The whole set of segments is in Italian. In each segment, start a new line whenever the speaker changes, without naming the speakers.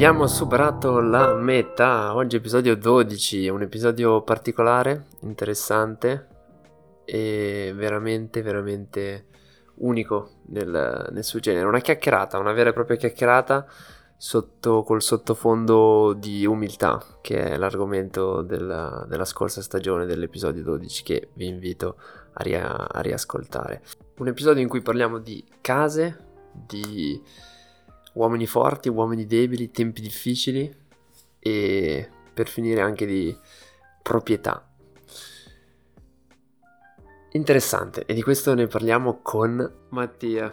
Abbiamo superato la metà, oggi episodio 12, un episodio particolare, interessante e veramente, veramente unico nel, nel suo genere. Una chiacchierata, una vera e propria chiacchierata sotto, col sottofondo di umiltà, che è l'argomento della, della scorsa stagione dell'episodio 12 che vi invito a, ria, a riascoltare. Un episodio in cui parliamo di case, di uomini forti, uomini debili, tempi difficili e per finire anche di proprietà. Interessante e di questo ne parliamo con Mattia,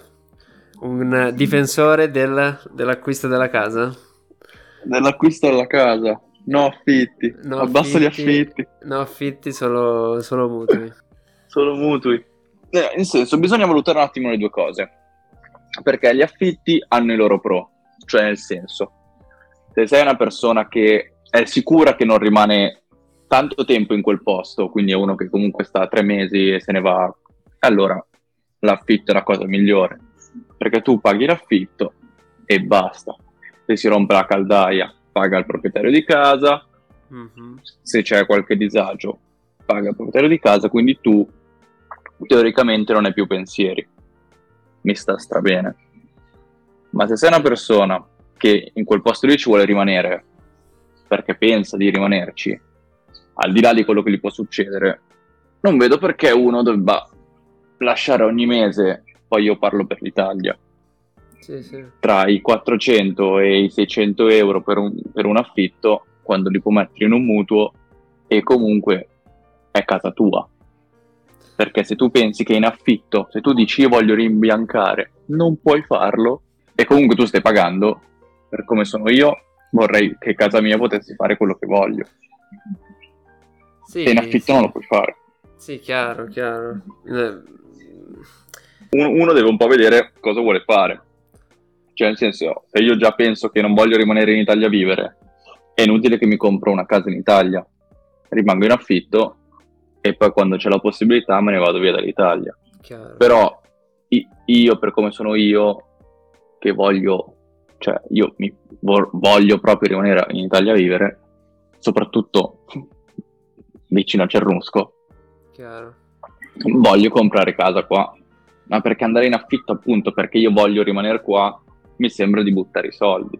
un difensore del, dell'acquisto della casa.
Dell'acquisto della casa, no affitti, no abbassa affitti, gli affitti.
No affitti, solo, solo mutui.
solo mutui. Eh, in senso, bisogna valutare un attimo le due cose perché gli affitti hanno i loro pro, cioè nel senso, se sei una persona che è sicura che non rimane tanto tempo in quel posto, quindi è uno che comunque sta tre mesi e se ne va, allora l'affitto è la cosa migliore, perché tu paghi l'affitto e basta. Se si rompe la caldaia, paga il proprietario di casa, mm-hmm. se c'è qualche disagio, paga il proprietario di casa, quindi tu teoricamente non hai più pensieri mi sta strabene. Ma se sei una persona che in quel posto lì ci vuole rimanere perché pensa di rimanerci, al di là di quello che gli può succedere, non vedo perché uno debba lasciare ogni mese, poi io parlo per l'Italia, sì, sì. tra i 400 e i 600 euro per un, per un affitto, quando li può mettere in un mutuo e comunque è casa tua perché se tu pensi che in affitto, se tu dici io voglio rimbiancare, non puoi farlo e comunque tu stai pagando, per come sono io, vorrei che casa mia potessi fare quello che voglio. Sì, se in affitto sì. non lo puoi fare.
Sì, chiaro, chiaro.
Eh, uno deve un po' vedere cosa vuole fare. Cioè, nel senso, se io già penso che non voglio rimanere in Italia a vivere, è inutile che mi compro una casa in Italia. Rimango in affitto e poi quando c'è la possibilità me ne vado via dall'Italia. Chiaro. Però io, per come sono io, che voglio, cioè io mi voglio proprio rimanere in Italia a vivere, soprattutto vicino a Cernusco, Chiaro. voglio comprare casa qua. Ma perché andare in affitto appunto perché io voglio rimanere qua mi sembra di buttare i soldi.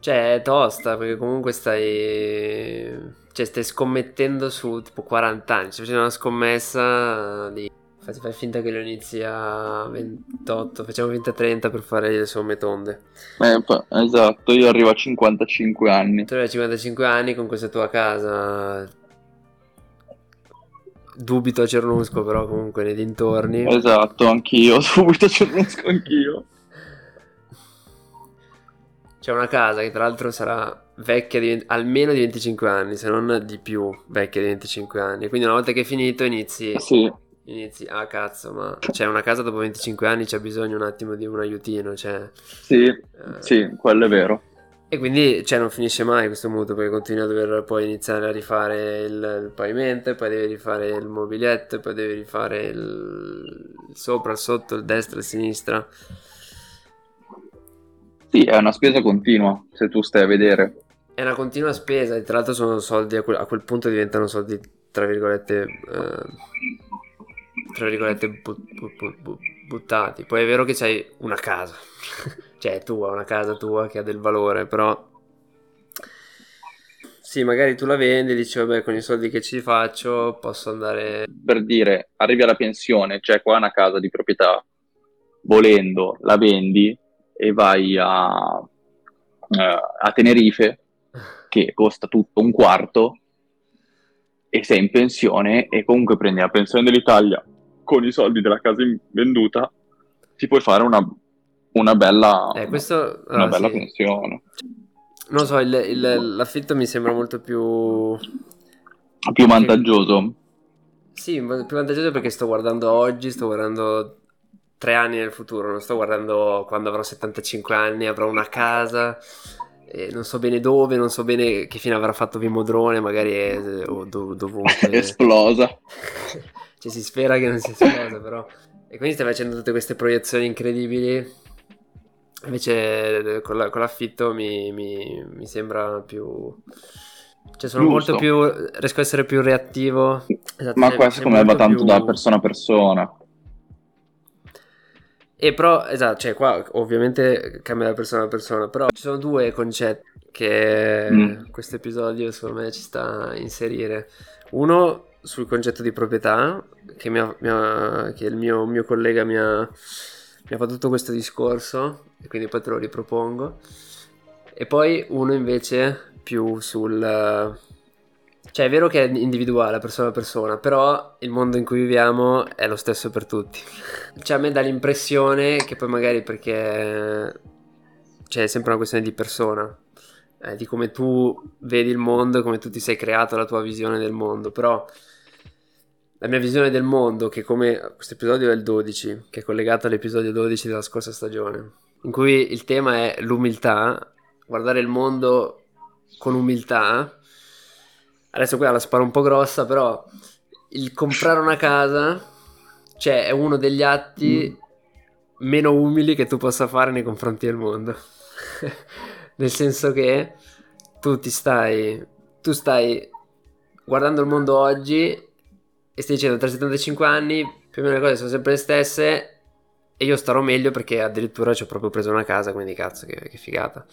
Cioè, è tosta, perché comunque stai... Cioè, stai scommettendo su tipo 40 anni. Stai facendo una scommessa di... Fai, fai finta che lo inizi a 28, facciamo finta a 30 per fare le somme tonde.
Eh, esatto, io arrivo a 55 anni.
Tu arrivi a 55 anni con questa tua casa dubito a Cernusco, però comunque nei dintorni.
Esatto, anch'io, dubito a Cernusco anch'io.
C'è una casa che tra l'altro sarà vecchia di, almeno di 25 anni, se non di più vecchia di 25 anni. Quindi una volta che è finito inizi...
Sì.
Inizi, ah cazzo, ma c'è una casa dopo 25 anni c'è bisogno un attimo di un aiutino, cioè...
Sì, eh, sì, quello è vero.
E quindi cioè, non finisce mai questo mutuo perché continui a dover poi iniziare a rifare il, il pavimento, poi devi rifare il mobiletto, poi devi rifare il, il sopra, il sotto, il destra, il sinistra.
Sì, è una spesa continua, se tu stai a vedere.
È una continua spesa e tra l'altro sono soldi, a quel, a quel punto diventano soldi, tra virgolette, eh, tra virgolette bu, bu, bu, buttati. Poi è vero che c'hai una casa, cioè è tua, una casa tua che ha del valore, però... Sì, magari tu la vendi e dici, vabbè, con i soldi che ci faccio posso andare...
Per dire, arrivi alla pensione, c'è qua una casa di proprietà, volendo, la vendi, e vai a, uh, a Tenerife, che costa tutto un quarto, e sei in pensione e comunque prendi la pensione dell'Italia con i soldi della casa venduta, ti puoi fare una, una bella,
eh, questo,
una ah, bella sì. pensione.
Non so, il, il, l'affitto mi sembra molto più...
Più vantaggioso.
Sì, più vantaggioso perché sto guardando oggi, sto guardando tre anni nel futuro, non sto guardando quando avrò 75 anni, avrò una casa, non so bene dove, non so bene che fine avrà fatto Vimodrone, magari è o dov- dovunque.
esplosa.
cioè si spera che non sia esplosa però. E quindi stai facendo tutte queste proiezioni incredibili Invece con, la, con l'affitto mi, mi, mi, sembra più... Cioè sono
Giusto.
molto più... riesco a essere più reattivo.
Esatto, Ma questo secondo me va tanto più... da persona a persona.
E però, esatto, cioè qua ovviamente cambia da persona a persona, però ci sono due concetti che mm. questo episodio secondo me ci sta a inserire. Uno sul concetto di proprietà, che, mi ha, mi ha, che il mio, mio collega mi ha, mi ha fatto tutto questo discorso, e quindi poi te lo ripropongo. E poi uno invece più sul cioè è vero che è individuale, persona a persona, però il mondo in cui viviamo è lo stesso per tutti. Cioè a me dà l'impressione che poi magari perché... Cioè è sempre una questione di persona, eh, di come tu vedi il mondo, come tu ti sei creato la tua visione del mondo, però la mia visione del mondo, che come questo episodio è il 12, che è collegato all'episodio 12 della scorsa stagione, in cui il tema è l'umiltà, guardare il mondo con umiltà, adesso qua la sparo un po' grossa, però il comprare una casa, cioè, è uno degli atti mm. meno umili che tu possa fare nei confronti del mondo. Nel senso che tu ti stai, tu stai guardando il mondo oggi e stai dicendo tra 75 anni più o meno le cose sono sempre le stesse e io starò meglio perché addirittura ci ho proprio preso una casa, quindi cazzo che, che figata.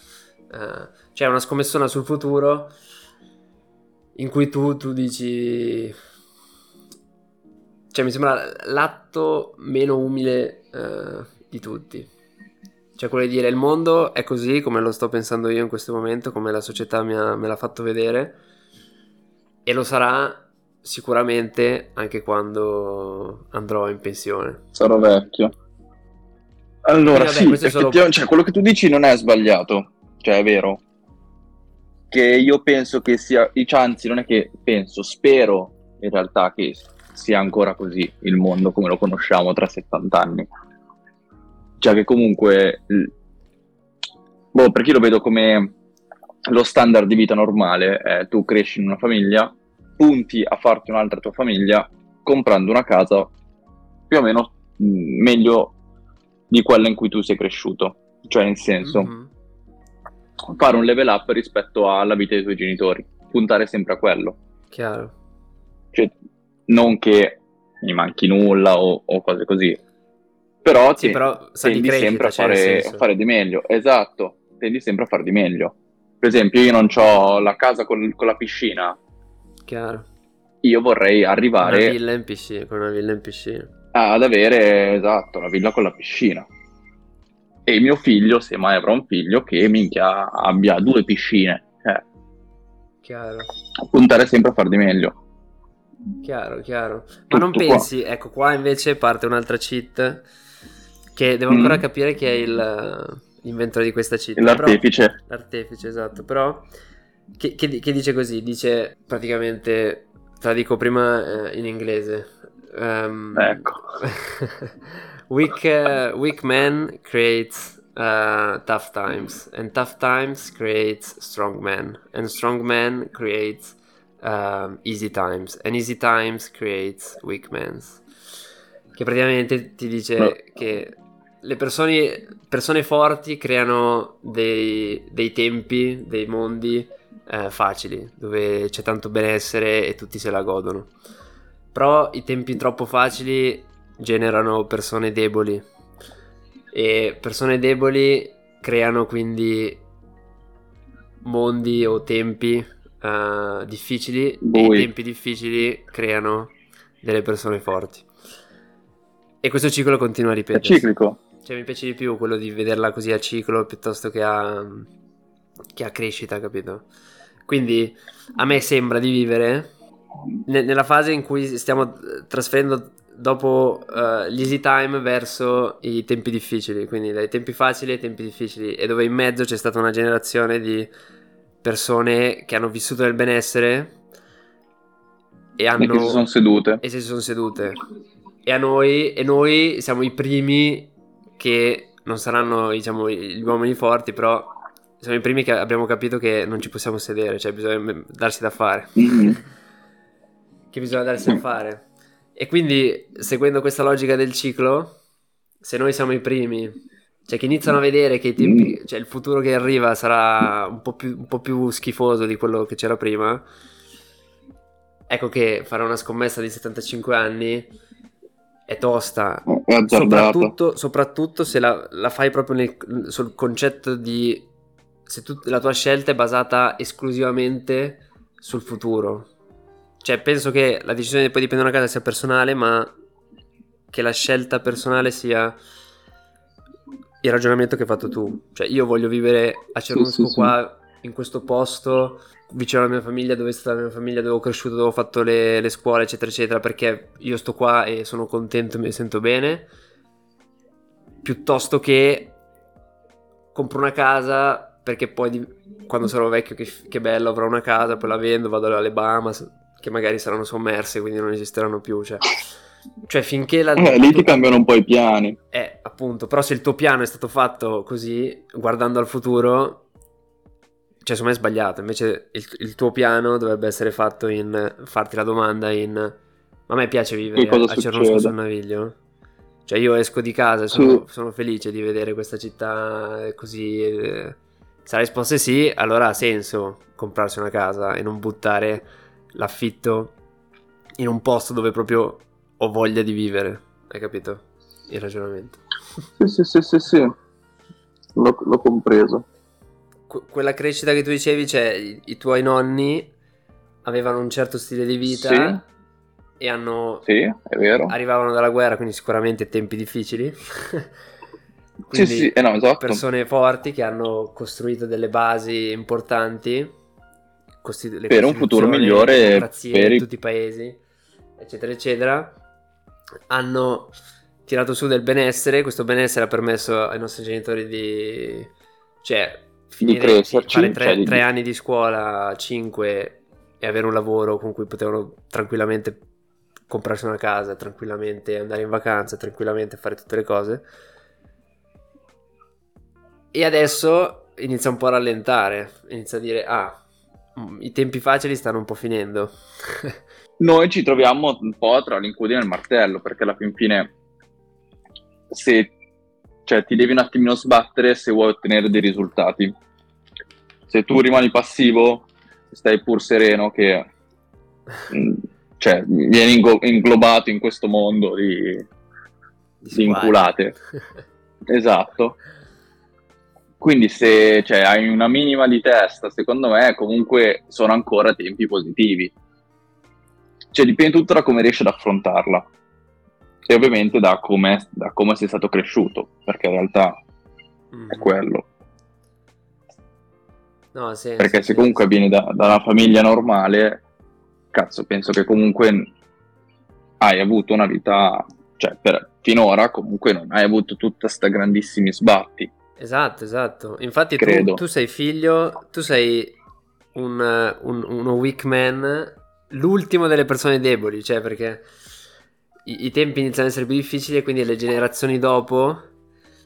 Uh, cioè una scommessona sul futuro in cui tu, tu dici... Cioè mi sembra l'atto meno umile uh, di tutti. Cioè quello di dire il mondo è così come lo sto pensando io in questo momento, come la società ha, me l'ha fatto vedere e lo sarà sicuramente anche quando andrò in pensione.
Sarò vecchio. Allora, vabbè, sì, effettivamente, solo... cioè, quello che tu dici non è sbagliato, cioè è vero che io penso che sia, cioè, anzi non è che penso, spero in realtà che sia ancora così il mondo come lo conosciamo tra 70 anni. Cioè che comunque, boh, perché io lo vedo come lo standard di vita normale, eh, tu cresci in una famiglia, punti a farti un'altra tua famiglia comprando una casa più o meno mh, meglio di quella in cui tu sei cresciuto. Cioè nel senso... Mm-hmm fare un level up rispetto alla vita dei tuoi genitori, puntare sempre a quello.
Chiaro.
Cioè, non che mi manchi nulla o, o cose così, però,
sì, però tendi crescita,
sempre a cioè, fare, a fare, di meglio. Esatto, tendi sempre a fare di meglio. Per esempio, io non ho la casa con, con la piscina.
Chiaro.
Io vorrei arrivare...
Una villa in piscina, con una villa in piscina.
Ad avere, esatto, la villa con la piscina e mio figlio, se mai avrà un figlio, che minchia abbia due piscine. Eh.
Chiaro.
Puntare sempre a far di meglio.
Chiaro, chiaro. Ma non pensi, qua. ecco, qua invece parte un'altra cheat che devo ancora mm. capire chi è il, l'inventore di questa cheat.
L'artefice.
Però, l'artefice, esatto. Però, che, che, che, dice così? Dice praticamente, te la dico prima eh, in inglese. Um,
ecco.
weak uh, weak men creates uh, tough times, and tough times creates strong men, and strong men creates um, easy times, and easy times creates weak men. Che praticamente ti dice no. che le persone, persone, forti creano dei, dei tempi, dei mondi eh, facili, dove c'è tanto benessere e tutti se la godono. Però i tempi troppo facili generano persone deboli. E persone deboli creano quindi mondi o tempi uh, difficili Bui. e i tempi difficili creano delle persone forti. E questo ciclo continua a ripetersi.
È ciclico.
Cioè mi piace di più quello di vederla così a ciclo piuttosto che a, che a crescita capito? Quindi a me sembra di vivere nella fase in cui stiamo trasferendo dopo uh, gli easy time verso i tempi difficili, quindi dai tempi facili ai tempi difficili, e dove in mezzo c'è stata una generazione di persone che hanno vissuto nel benessere e hanno...
E si sono sedute.
E si sono sedute. E a noi, e noi siamo i primi che non saranno, diciamo, gli uomini forti, però siamo i primi che abbiamo capito che non ci possiamo sedere, cioè bisogna darsi da fare. Mm-hmm. che bisogna darsi da fare. E quindi, seguendo questa logica del ciclo, se noi siamo i primi Cioè che iniziano a vedere che tempi, cioè, il futuro che arriva sarà un po, più, un po' più schifoso di quello che c'era prima. Ecco che fare una scommessa di 75 anni è tosta.
È
soprattutto, soprattutto, se la, la fai proprio nel, sul concetto di... Se tu, la tua scelta è basata esclusivamente sul futuro. Cioè penso che la decisione di poi di prendere una casa sia personale, ma che la scelta personale sia il ragionamento che hai fatto tu. Cioè, io voglio vivere a Cernusco sì, qua, sì. in questo posto, vicino alla mia famiglia, dove è stata la mia famiglia, dove ho cresciuto, dove ho fatto le, le scuole, eccetera, eccetera, perché io sto qua e sono contento, mi sento bene, piuttosto che compro una casa perché poi quando sarò vecchio che, che bello avrò una casa, poi la vendo, vado alle Bahamas, che magari saranno sommerse, quindi non esisteranno più, cioè... Cioè, finché la.
Eh, lì ti cambiano un po' i piani.
Eh, appunto. Però se il tuo piano è stato fatto così, guardando al futuro, cioè, secondo me è sbagliato. Invece, il, il, tuo piano dovrebbe essere fatto in farti la domanda in. Ma a me piace vivere a, a Cernusco sul Naviglio. Cioè, io esco di casa e sono, sì. sono, felice di vedere questa città così. Eh. Se la risposta è sì, allora ha senso comprarsi una casa e non buttare l'affitto in un posto dove proprio ho voglia di vivere, hai capito? Il ragionamento.
Sì, sì, sì, sì, sì. L'ho, l'ho compreso.
Que- quella crescita che tu dicevi, cioè i, i, tuoi nonni avevano un certo stile di vita
sì.
e hanno...
Sì, è vero.
Arrivavano dalla guerra, quindi sicuramente tempi difficili.
sì, sì, eh no, esatto.
Persone forti che hanno costruito delle basi importanti
costitu- per un futuro migliore
per i... tutti i paesi, eccetera, eccetera hanno tirato su del benessere, questo benessere ha permesso ai nostri genitori di... cioè, finire, di crescerci, fare tre, cioè tre anni di scuola, cinque, e avere un lavoro con cui potevano tranquillamente comprarsi una casa, tranquillamente andare in vacanza, tranquillamente fare tutte le cose. E adesso inizia un po' a rallentare, inizia a dire, ah, i tempi facili stanno un po' finendo.
noi ci troviamo un po' tra l'incudine e il martello, perché alla fin fine se, cioè, ti devi un attimino sbattere se vuoi ottenere dei risultati. Se tu rimani passivo, stai pur sereno che mm, cioè, vieni inglobato in questo mondo di, di inculate. esatto. Quindi se cioè, hai una minima di testa, secondo me comunque sono ancora tempi positivi cioè dipende tutto da come riesci ad affrontarla e ovviamente da come, da come sei stato cresciuto, perché in realtà mm. è quello.
No, sì,
perché
sì,
se comunque sì. vieni da, da, una famiglia normale, cazzo, penso che comunque hai avuto una vita, cioè per, finora comunque non hai avuto tutta sta grandissimi sbatti.
Esatto, esatto. Infatti tu, tu, sei figlio, tu sei un, un, uno weak man l'ultimo delle persone deboli, cioè perché i, i, tempi iniziano ad essere più difficili e quindi le generazioni dopo...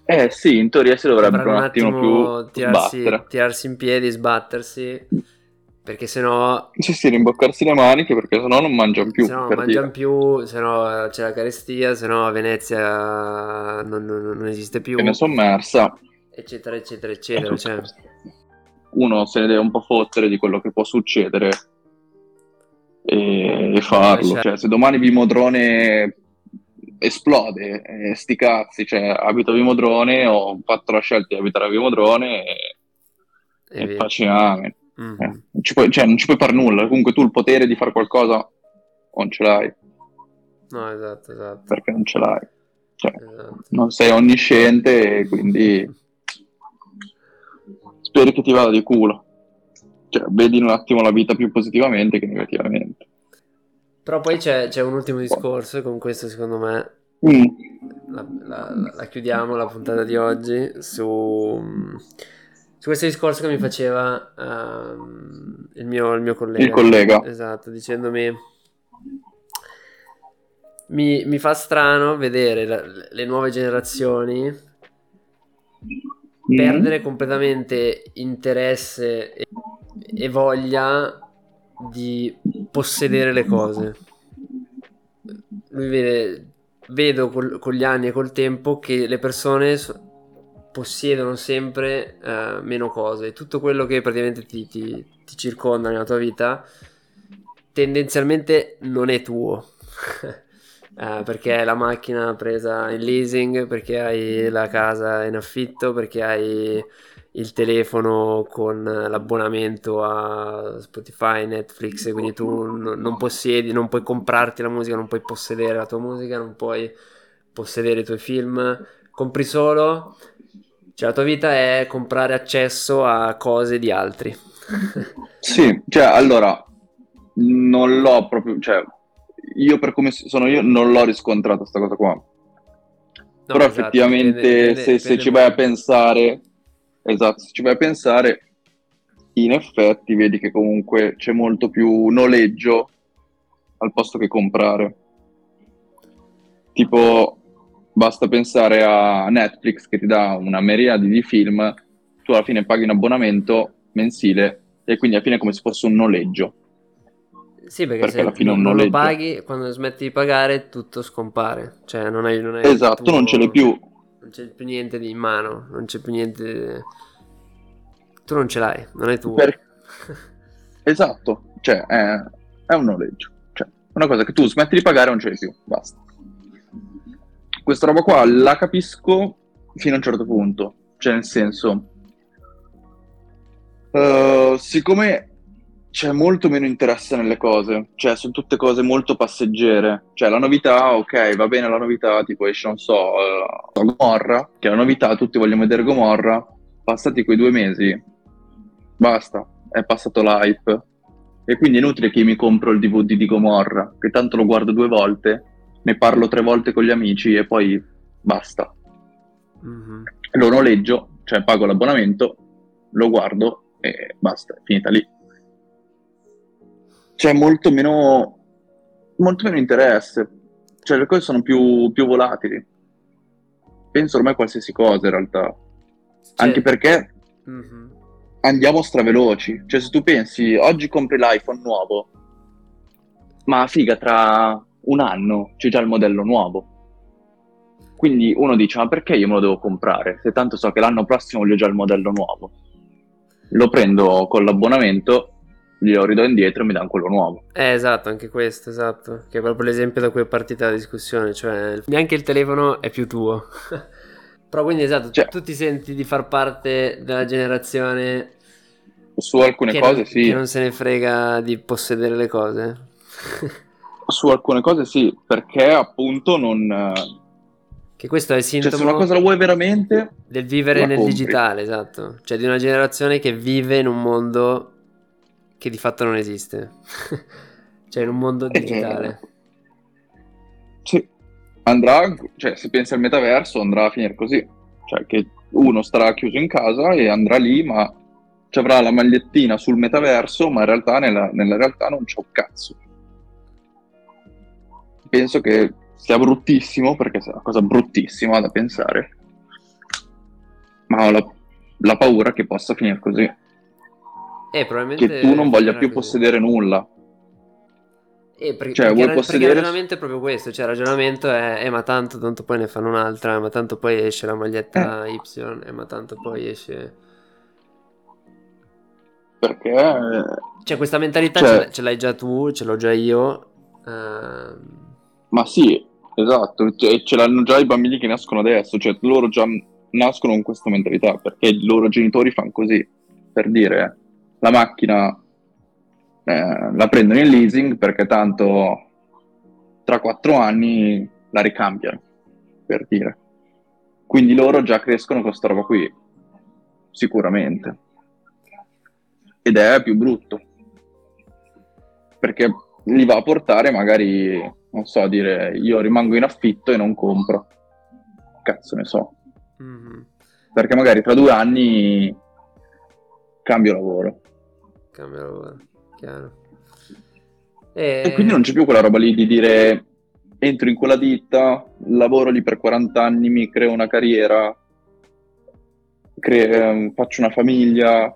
Eh sì, in teoria si dovrebbe un attimo, attimo più
tirarsi, tirarsi, in piedi, sbattersi, perché sennò...
Sì, sì, rimboccarsi le maniche perché sennò non mangiano più.
Se no non mangiano più, sennò c'è la carestia, sennò a Venezia non, non, non esiste più.
Che ne sommersa.
Eccetera, eccetera, eccetera. Cioè...
Uno se ne deve un po' fottere di quello che può succedere e, e farlo. Cioè, se domani Vimodrone esplode, eh, sti cazzi, cioè abito a Vimodrone, ho fatto la scelta di abitare a Vimodrone e, e, e amen. Mm-hmm. Eh, non, ci puoi, cioè, non ci puoi fare nulla, comunque tu il potere di fare qualcosa non ce l'hai.
No, esatto, esatto.
Perché non ce l'hai. Cioè, esatto. Non sei onnisciente e quindi speri che ti vada di culo cioè, vedi un attimo la vita più positivamente che negativamente.
Però poi c'è, c'è un ultimo discorso, e con questo secondo me
mm.
la, la, la, chiudiamo la puntata di oggi su, su questo discorso che mi faceva uh, il, mio, il mio collega.
Il collega.
Esatto, dicendomi... Mi, mi fa strano vedere le nuove generazioni mm. perdere completamente interesse e e voglia di possedere le cose. Lui vede, vedo col, con gli anni e col tempo che le persone so, possiedono sempre uh, meno cose. Tutto quello che praticamente ti, ti, ti, circonda nella tua vita tendenzialmente non è tuo. uh, perché hai la macchina presa in leasing, perché hai la casa in affitto, perché hai il telefono con l'abbonamento a Spotify, Netflix, quindi tu non possiedi, non puoi comprarti la musica, non puoi possedere la tua musica, non puoi possedere i tuoi film, compri solo, cioè la tua vita è comprare accesso a cose di altri.
sì, cioè allora, non l'ho proprio, cioè io per come sono io non l'ho riscontrata questa cosa qua. No, Però esatto, effettivamente dipende, se, dipende, se ci vai a pensare Esatto, se ci vai a pensare, in effetti vedi che comunque c'è molto più noleggio al posto che comprare. Tipo, basta pensare a Netflix che ti dà una miriade di film, tu alla fine paghi un abbonamento mensile e quindi alla fine è come se fosse un noleggio.
Sì, perché, perché se alla fine non, non lo paghi, quando smetti di pagare tutto scompare. Cioè, non hai, non hai
esatto, tuo... non ce l'hai più
non c'è più niente di in mano, non c'è più niente... Tu non ce l'hai, non è tuo. Per...
esatto, cioè è, è un noleggio. Cioè, una cosa che tu smetti di pagare non ce l'hai più, basta. Questa roba qua la capisco fino a un certo punto, cioè nel senso... Uh, siccome c'è molto meno interesse nelle cose, cioè sono tutte cose molto passeggere. Cioè la novità, ok, va bene la novità, tipo esce, non so, uh, Gomorra, che è la novità, tutti vogliono vedere Gomorra, passati quei due mesi, basta, è passato l'hype. E quindi è inutile che mi compro il DVD di Gomorra, che tanto lo guardo due volte, ne parlo tre volte con gli amici e poi basta. Mm-hmm. Lo noleggio, cioè pago l'abbonamento, lo guardo e basta, è finita lì c'è molto meno, molto meno interesse. Cioè, le cose sono più, più volatili. Penso ormai a qualsiasi cosa in realtà. Cioè, Anche perché mm-hmm. andiamo straveloci. Cioè, se tu pensi, oggi compri l'iPhone nuovo, ma figa, tra un anno c'è già il modello nuovo. Quindi uno dice, ma perché io me lo devo comprare? Se tanto so che l'anno prossimo voglio già il modello nuovo. Lo prendo con l'abbonamento glielo ridò indietro e mi danno quello nuovo.
Eh, esatto, anche questo, esatto. Che è proprio l'esempio da cui è partita la discussione, cioè neanche il telefono è più tuo. Però quindi esatto, cioè, tu ti senti di far parte della generazione
su alcune cose
non,
sì.
Che non se ne frega di possedere le cose.
su alcune cose sì, perché appunto non...
Che questo è il sintomo...
Cioè se una cosa la vuoi veramente...
Del vivere nel compri. digitale, esatto. Cioè di una generazione che vive in un mondo che di fatto non esiste. cioè in un mondo digitale.
Sì, andrà, cioè se pensi al metaverso andrà a finire così. Cioè che uno starà chiuso in casa e andrà lì, ma ci avrà la magliettina sul metaverso, ma in realtà nella, nella realtà non c'è un cazzo. Penso che sia bruttissimo, perché sia una cosa bruttissima da pensare, ma ho la, la paura che possa finire così.
Eh, probabilmente
che tu non voglia più così. possedere nulla.
Eh, perché, cioè, perché, possedere... perché il ragionamento è proprio questo, cioè il ragionamento è, eh, ma tanto, tanto poi ne fanno un'altra, eh, ma tanto poi esce la maglietta eh. Y, eh, ma tanto poi esce...
Perché...
Cioè questa mentalità cioè... ce, l'hai già tu, ce l'ho già io. Uh...
Ma sì, esatto, cioè, ce l'hanno già i bambini che nascono adesso, cioè loro già nascono con questa mentalità, perché i loro genitori fanno così, per dire la macchina eh, la prendono in leasing perché tanto tra quattro anni la ricambiano, per dire. Quindi loro già crescono con questa roba qui, sicuramente. Ed è più brutto, perché li va a portare magari, non so, a dire io rimango in affitto e non compro. Cazzo ne so. Mm-hmm. Perché magari tra due anni cambio lavoro
cambia lavoro, chiaro.
E... e... quindi non c'è più quella roba lì di dire entro in quella ditta, lavoro lì per 40 anni, mi creo una carriera, cre- faccio una famiglia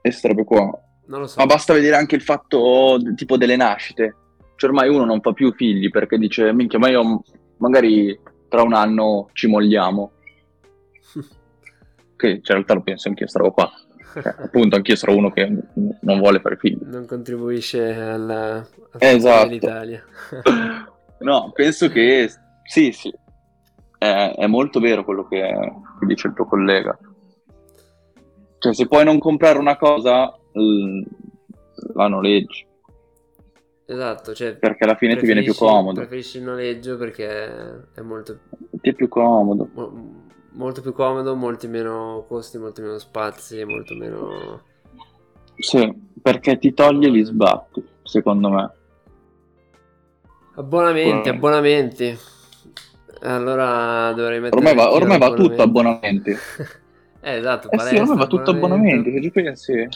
e sta roba qua.
Non lo so.
Ma basta vedere anche il fatto tipo delle nascite. Cioè ormai uno non fa più figli perché dice minchia ma io magari tra un anno ci mogliamo. che cioè, in realtà lo penso anch'io, sta roba qua. Appunto, anch'io sarò uno che non vuole fare figli.
Non contribuisce alla, alla
Esatto.
dell'Italia.
No, penso che sì, sì, è, è molto vero quello che, che dice il tuo collega. Cioè, se puoi non comprare una cosa, la noleggi,
Esatto, cioè
perché alla fine ti viene più comodo.
Preferisci il noleggio perché è molto,
Ti è più comodo.
mo- molto più comodo, molti meno costi, molti meno spazi, molto meno...
Sì, perché ti toglie gli sbatti, secondo me.
Abbonamenti, abbonamenti. Allora dovrei mettere
Ormai va, ormai va tutto abbonamenti.
Eh, esatto,
Eh sì, ormai va tutto abbonamenti, se ci pensi.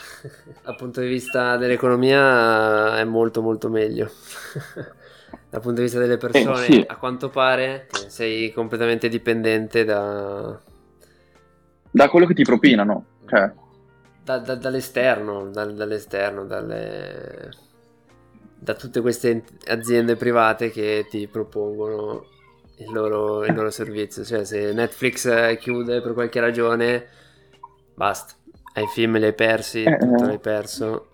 Dal punto di vista dell'economia è molto molto meglio. Dal punto di vista delle persone,
sì.
a quanto pare sei completamente dipendente da,
Da quello che ti propinano. Cioè,
da- da- dall'esterno, dal- dall'esterno, dalle- da tutte queste aziende private che ti propongono il loro, il loro servizio. Cioè, se Netflix eh, chiude per qualche ragione, basta. Hai film li hai persi,
Eh,
tutto
eh.
l'hai perso.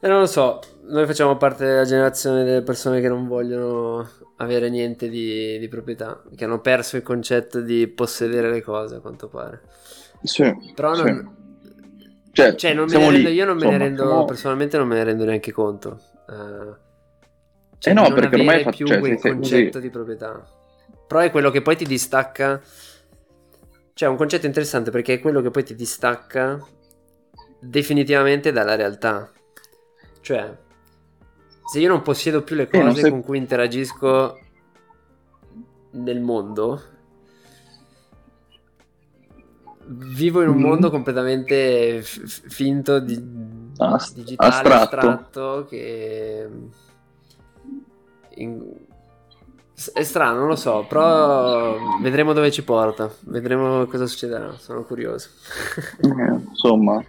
E non lo so, noi facciamo parte della generazione delle persone che non vogliono avere niente di, di proprietà, che hanno perso il concetto di possedere le cose, a quanto pare.
sì.
Però
sì.
non,
Cioè,
cioè, non me ne rendo,
lì,
io non me ne
insomma,
rendo,
siamo-
personalmente non me ne rendo neanche conto. Eh, cioè,
Eh no, perché ormai fa-
più
cioè,
quel
sei così.
concetto di proprietà. Però è quello che poi ti distacca. Cioè, è un concetto interessante perché è quello che poi ti distacca definitivamente dalla realtà. Cioè, se io non possiedo più le
Eh,
cose
sei-
con cui interagisco nel mondo, vivo in un
Mhm.
mondo completamente f- finto di
Ast-
digitale,
astratto.
astratto, che in- è strano, non lo so, però vedremo dove ci porta, vedremo cosa succederà, sono curioso.
Eh, insomma,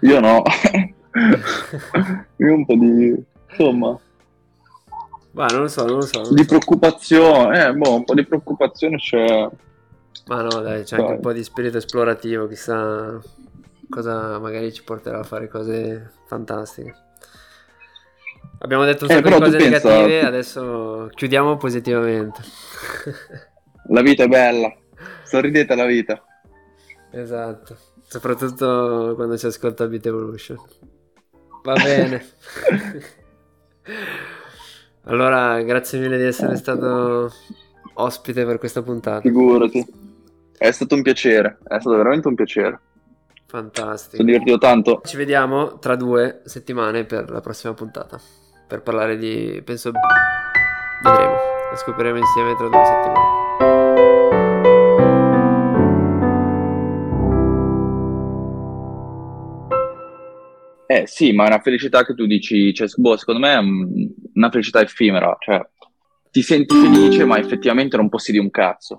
io no. io un po' di... Insomma,
Ma non lo so, non lo so. non
di
so.
preoccupazione. Eh, boh, un po' di preoccupazione c'è.
Ma no, dai, c'è anche
Dai.
un po' di spirito esplorativo, chissà cosa magari ci porterà a fare cose fantastiche. Abbiamo detto un
Eh,
sacco di cose
pensa-
negative, adesso chiudiamo positivamente.
La vita è bella. Sorridete alla vita.
Esatto, soprattutto quando si ascolta Beat Evolution. Va bene. allora, grazie mille di essere stato ospite per questa puntata.
Figurati. È stato un piacere. È stato veramente un piacere. Mi
Fantastico.
sono divertito tanto.
Ci vediamo tra due settimane per la prossima puntata. Per parlare di. Penso. Vedremo. Lo scopriremo insieme tra due settimane.
Eh sì, ma è una felicità che tu dici, cioè, boh, secondo me è un- una felicità effimera, cioè ti senti felice ma effettivamente non possiedi un cazzo.